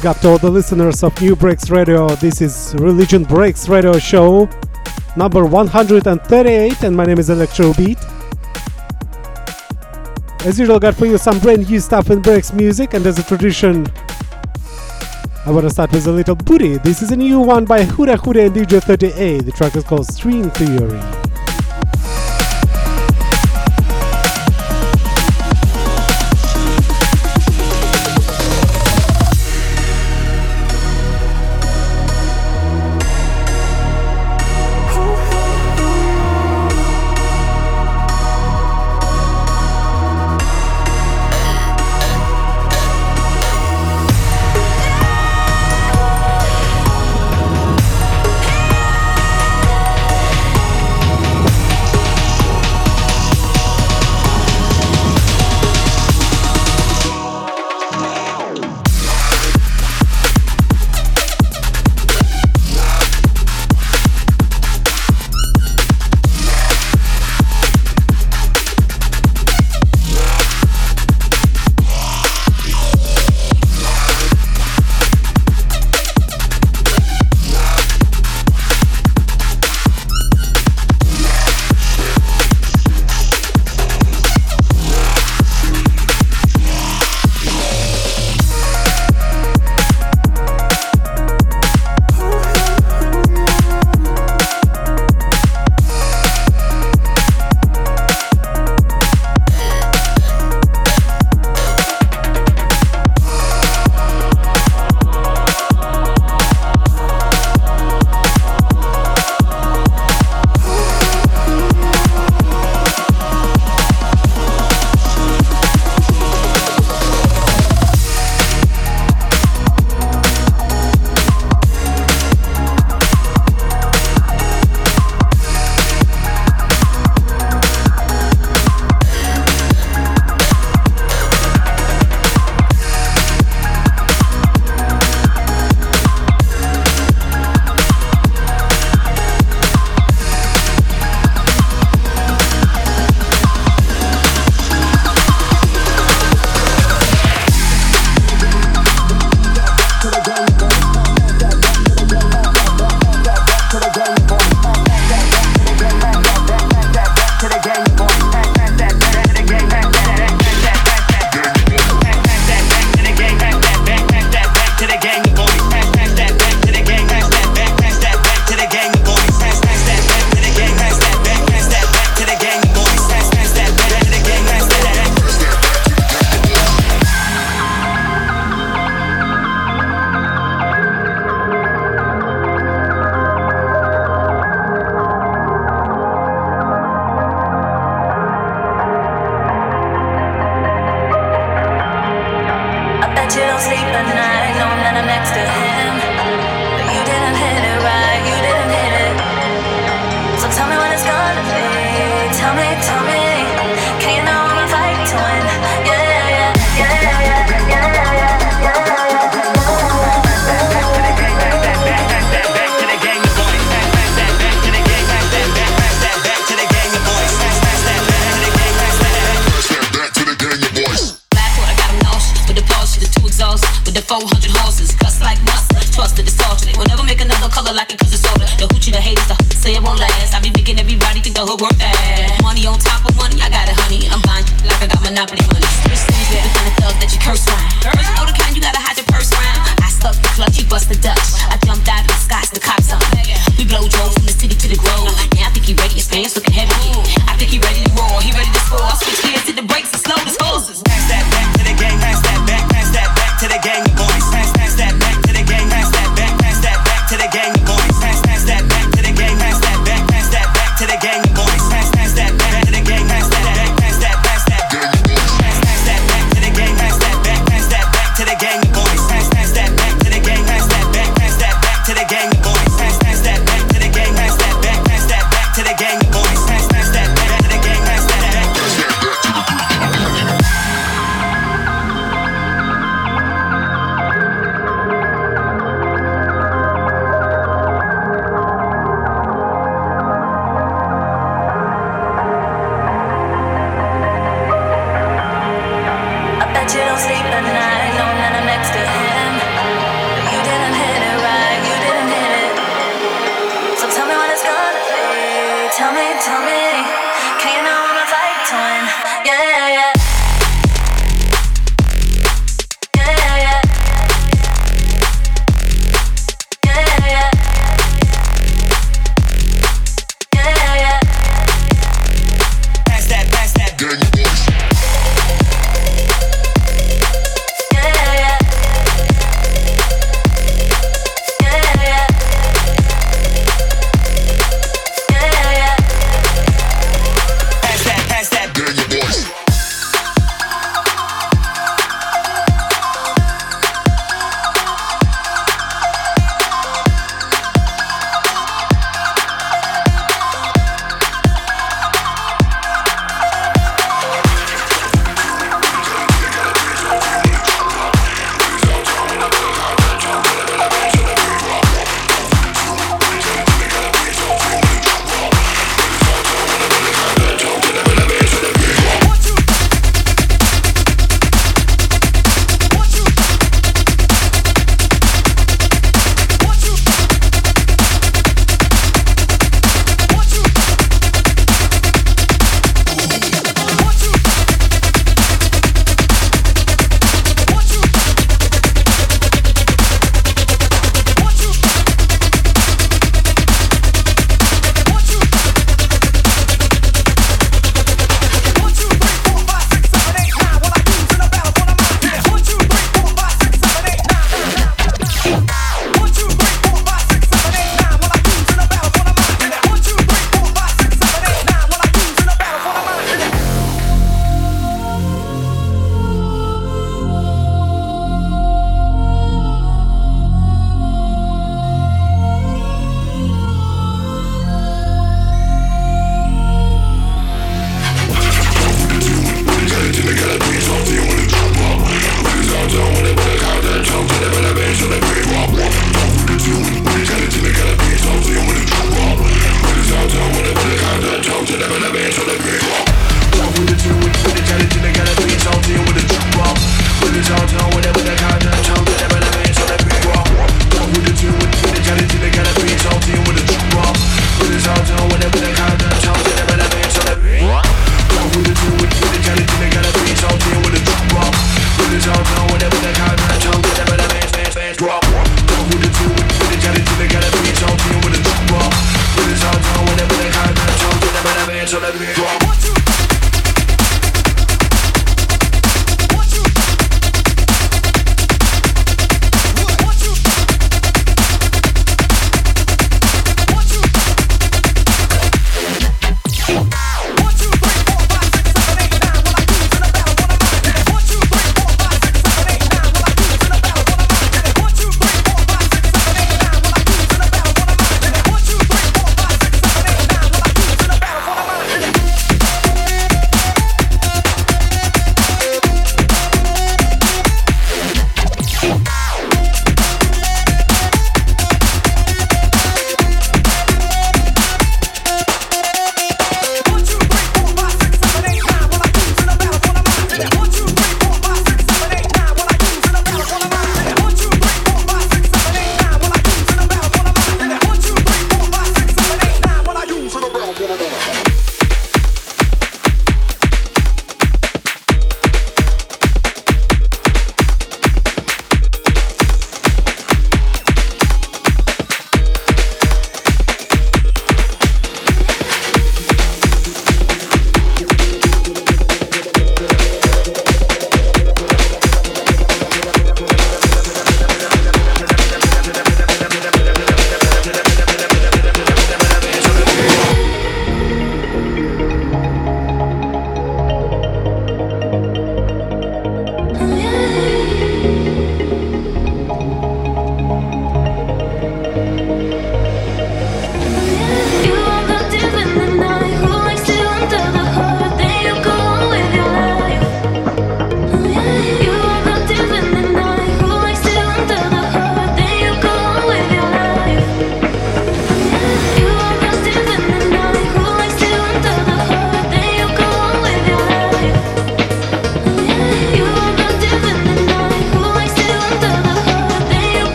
Big up to all the listeners of Nubreaks Radio. This is Religion Breaks Radio Show number 138, and my name is ElectroBiT. As usual, got for you some brand new stuff in breaks music, and as a tradition, I want to start with a little booty. This is a new one by Hura Hura and DJ 38. The track is called String Theory.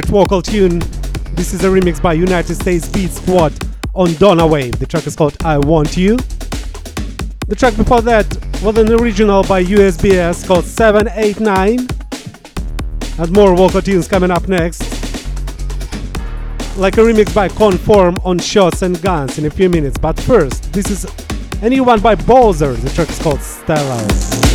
Great vocal tune. This is a remix by United States Beat Squad on Donna Wave. The track is called I Want You. The track before that was an original by USBS called 789. And more vocal tunes coming up next. Like a remix by Conform on Shots and Guns in a few minutes. But first, this is a new one by Bowser. The track is called Stellar.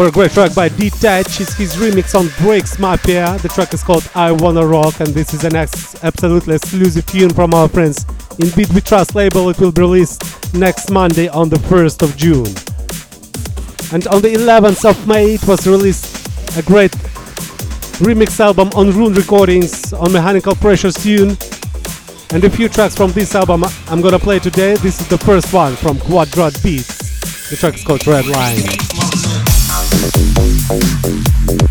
What a great track by Detach. It's his remix on Breaks Mafia. The track is called I Wanna Rock, and this is an ex- absolutely exclusive tune from our friends in Beat We Trust label. It will be released next Monday on the 1st of June. And on the 11th of May, it was released a great remix album on Rune Recordings on Mechanical Pressure tune. And a few tracks from this album I'm gonna play today. This is the first one from Quadrat Beats. The track is called Red Line. Thank you.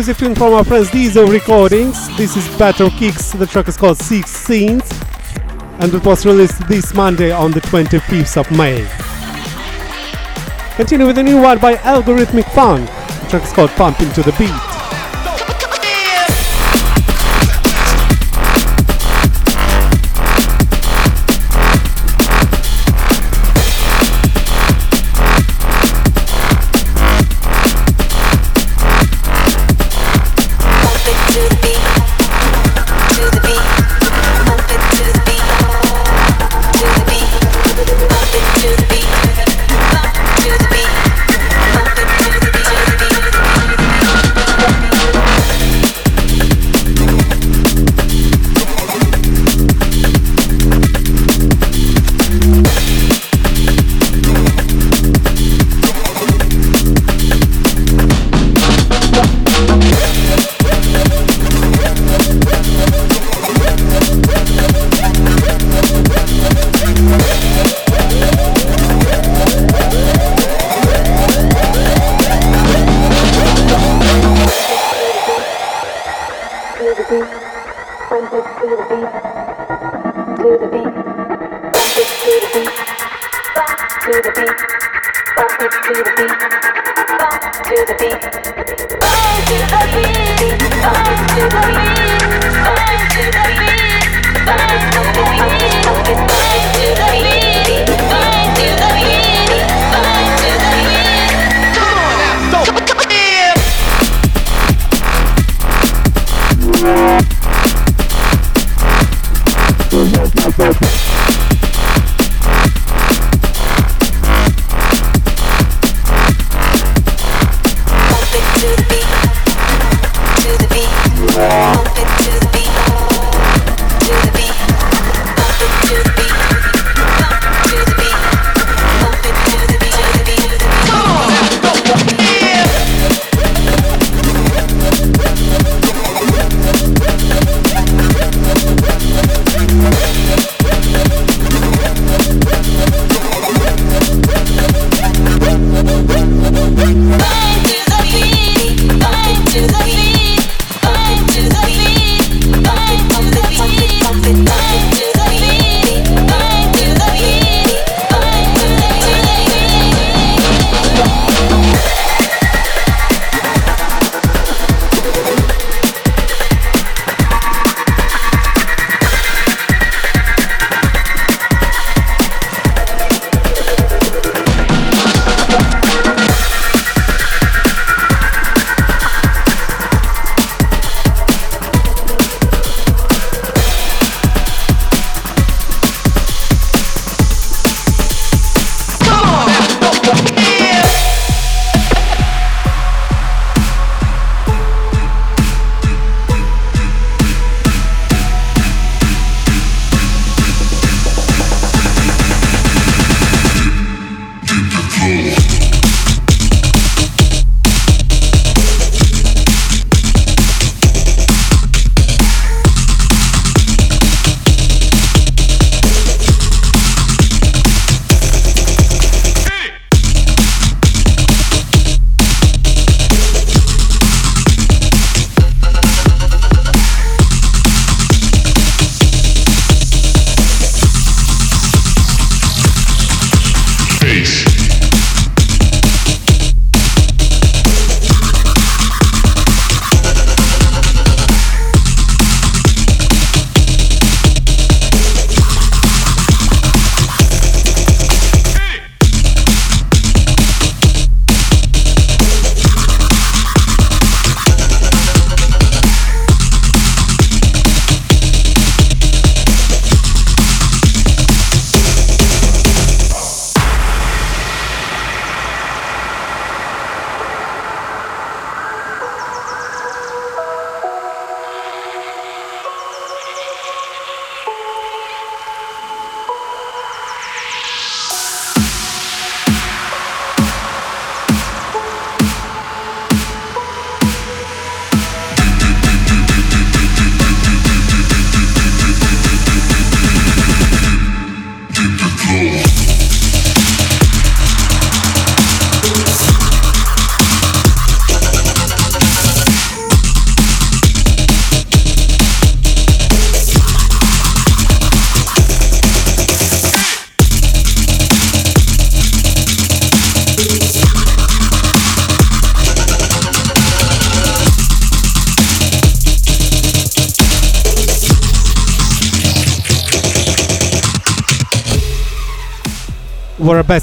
Exclusive tune from our friends Diesel Recordings. This is Battle Kicks. The track is called Six Scenes. And it was released this Monday on the 25th of May. Continue with a new one by Algorithmic Funk. The track is called Pump Into the Beat. to the beat.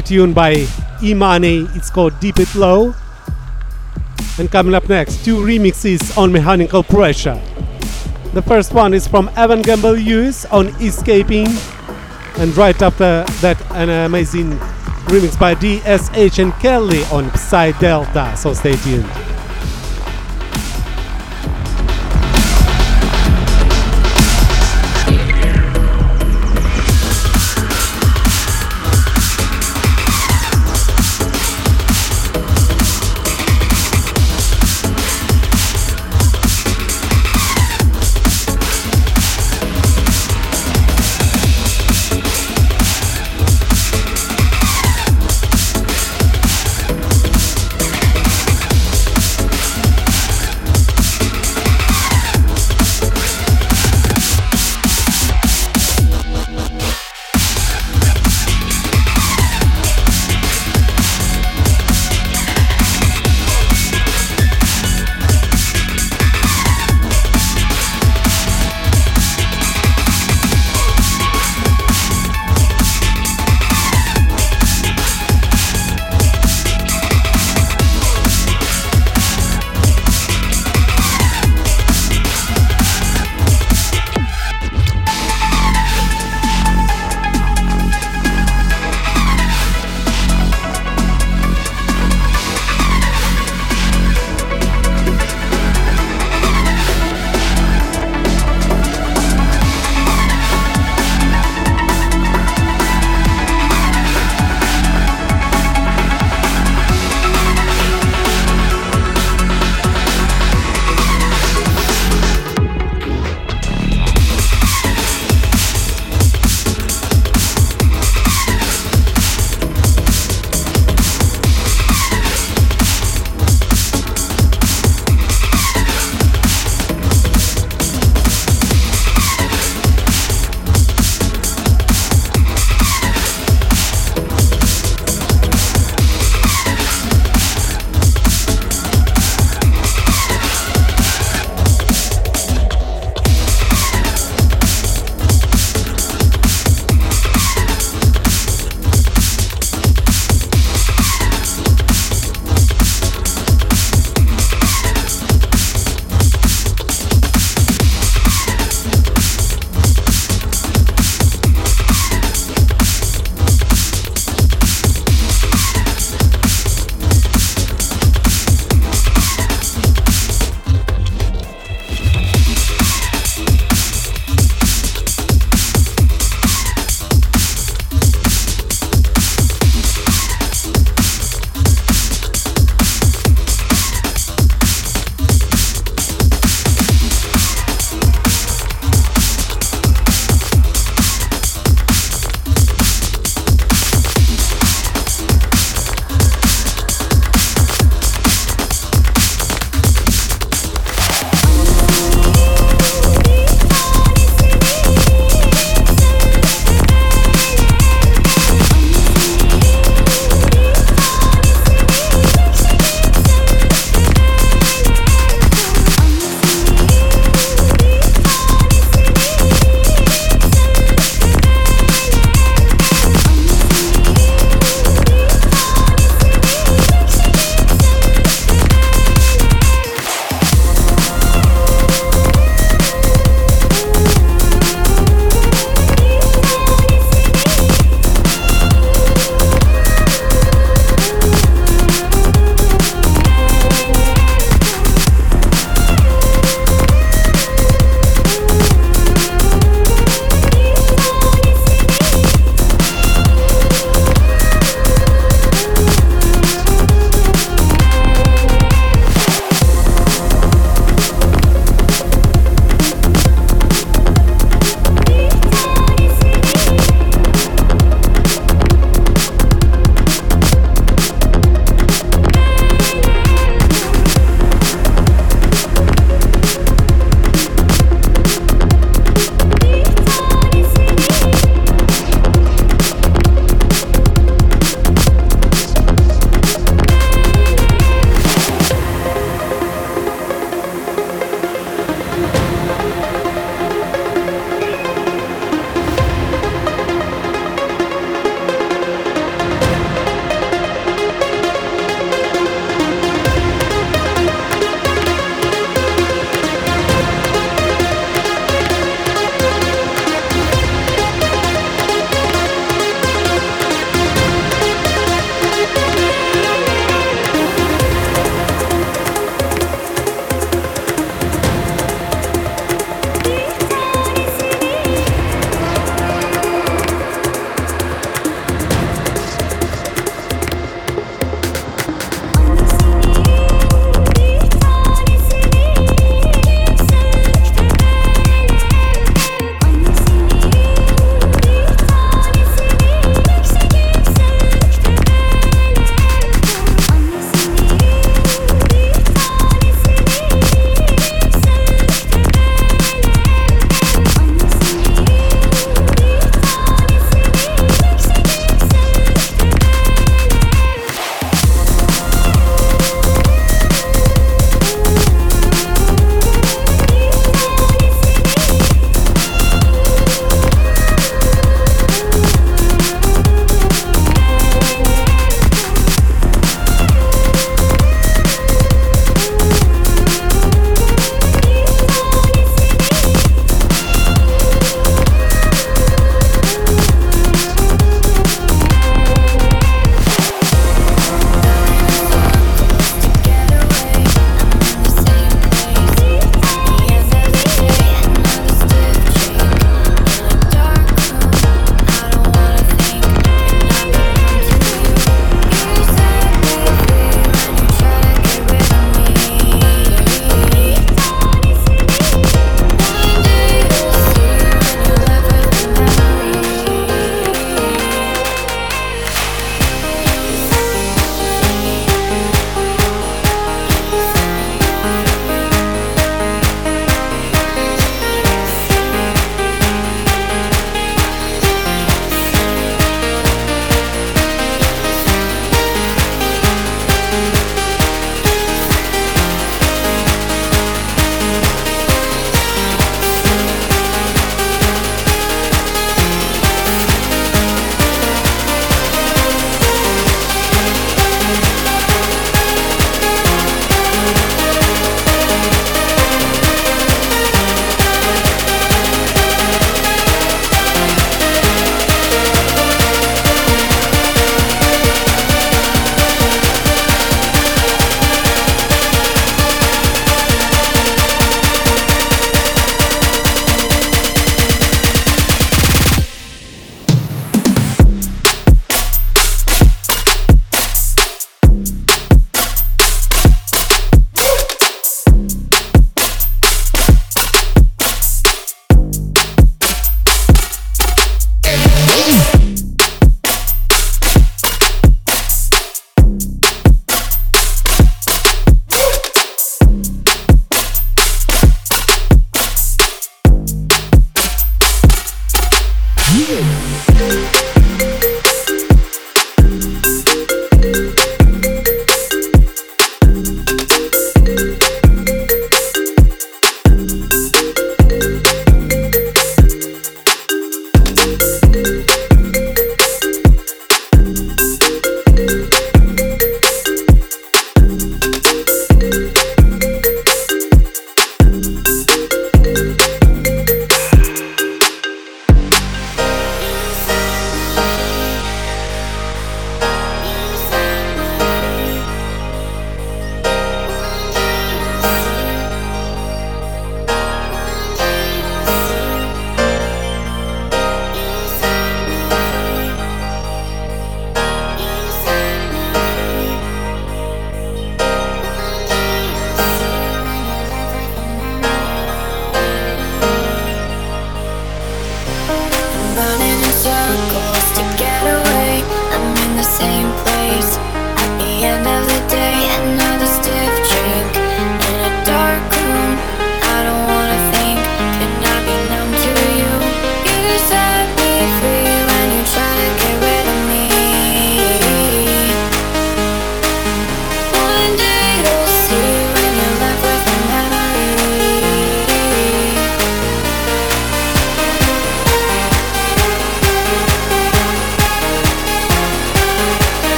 Bassy tune by Imani. It's called Deep It Low. And coming up next, two remixes on Mechanical Pressure. The first one is from Evan Gamble Lewis on Escaping. And right after that, an amazing remix by DSH and Kelly on Psy Delta. So stay tuned.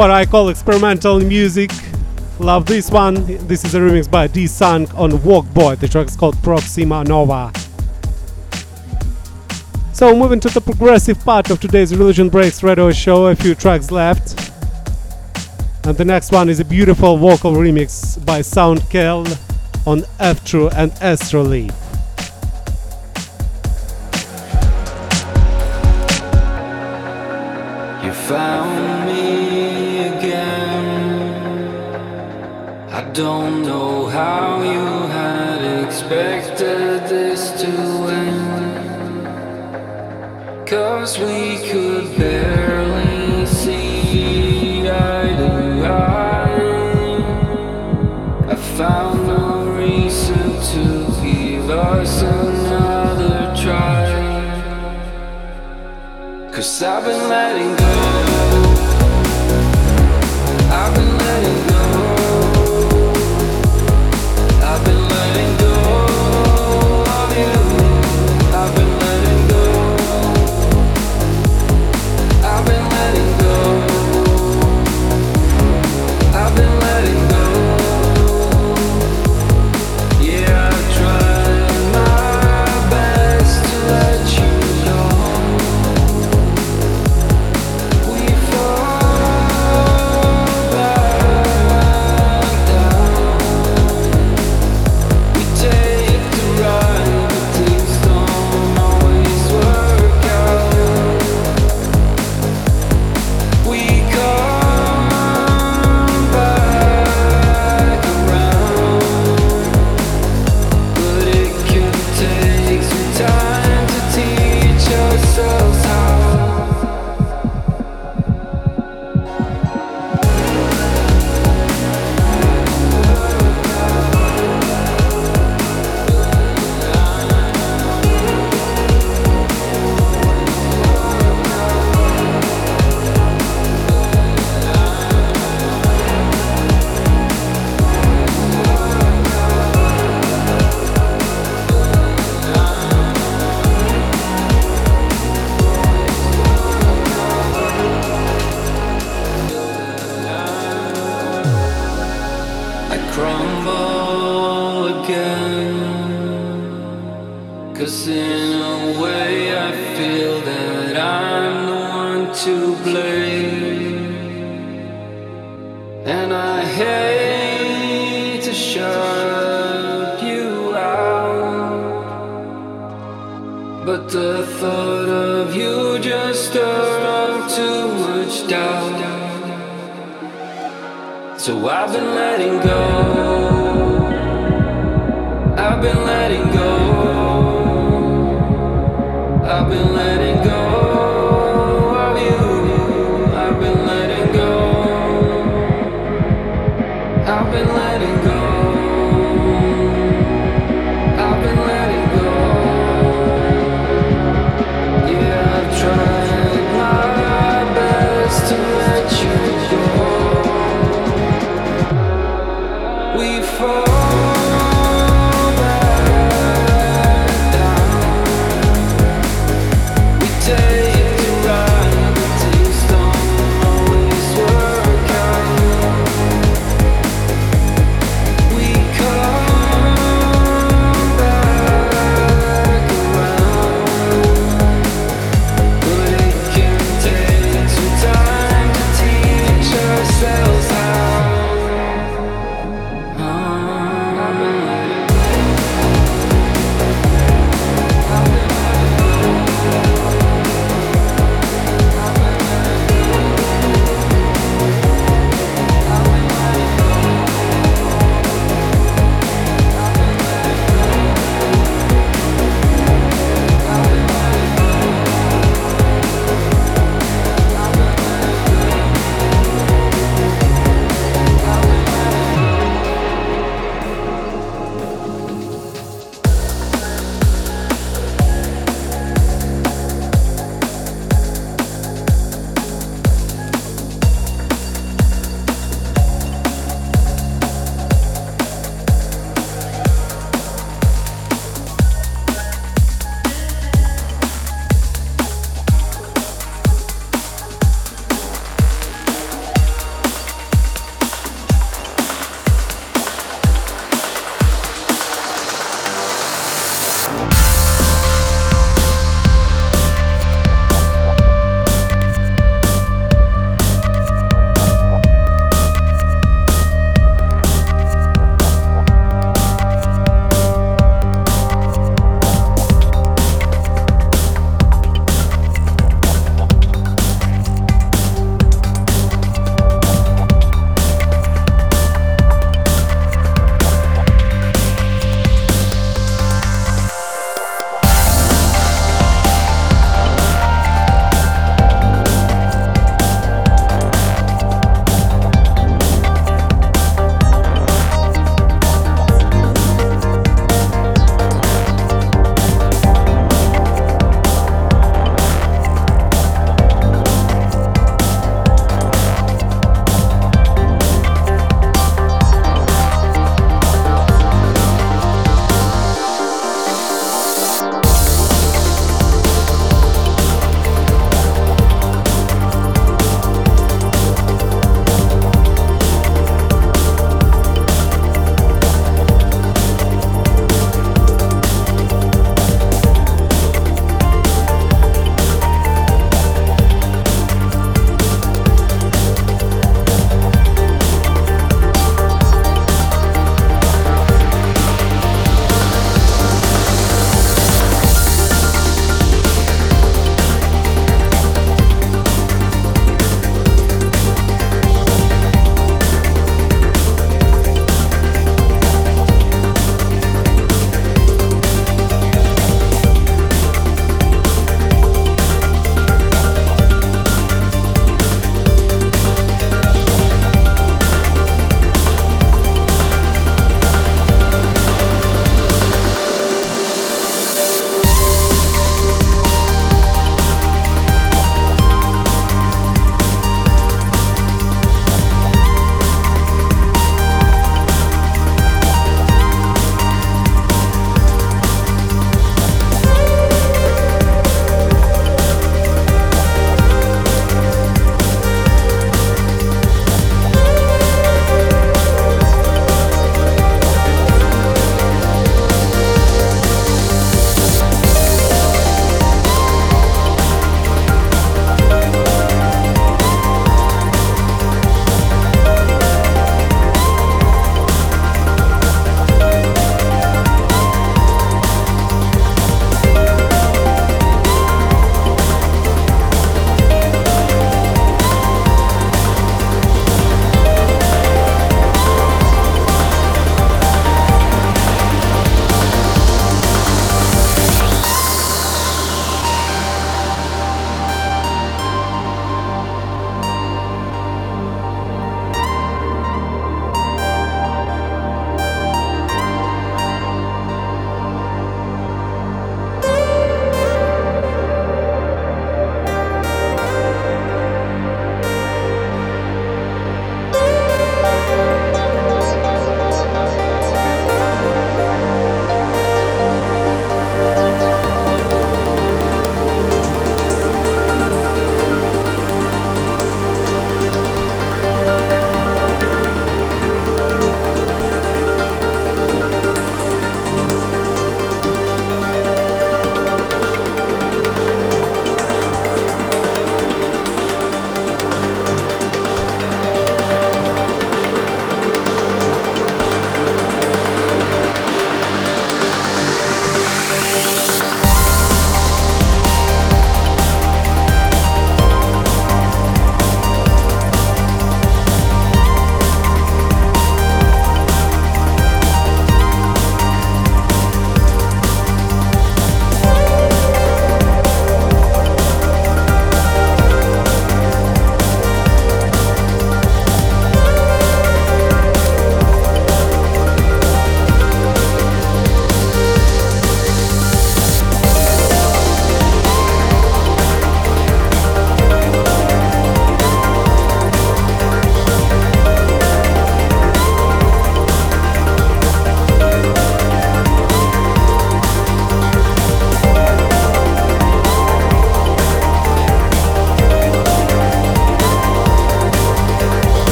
What I call experimental music. Love this one. This is a remix by D Sunk on Walkboy. The track is called Proxima Nova. So, moving to the progressive part of today's Religion Breaks radio show, a few tracks left. And the next one is a beautiful vocal remix by Sound Kell on F True and. You expected this to end. Cause we could barely see eye to eye. I found no reason to give us another try. Cause I've been letting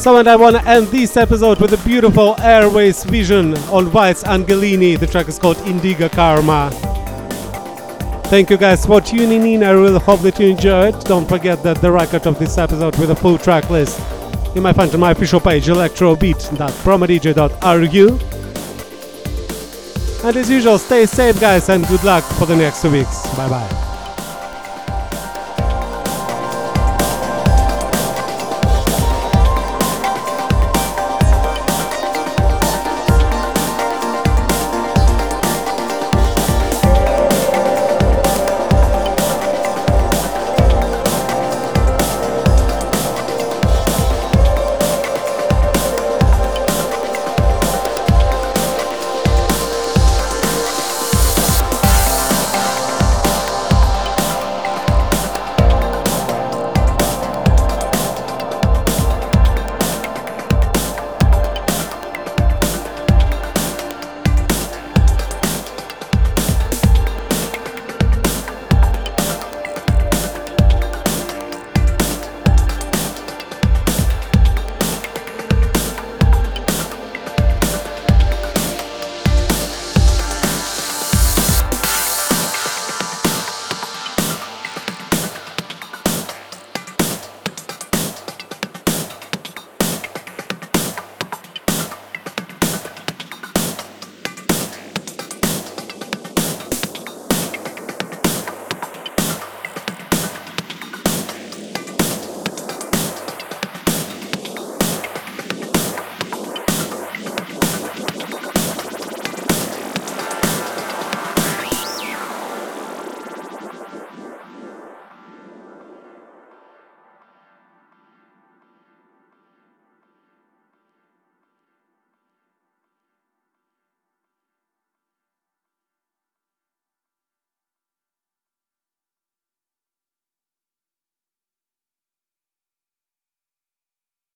So, and I want to end this episode with a beautiful Airways Vision on Vice Angelini. The track is called Indigo Karma. Thank you guys for tuning in. I really hope that you enjoy it. Don't forget that the record of this episode with a full track list you might find on my official page electrobit.promodj.ru. And as usual, stay safe, guys, and good luck for the next two weeks. Bye bye.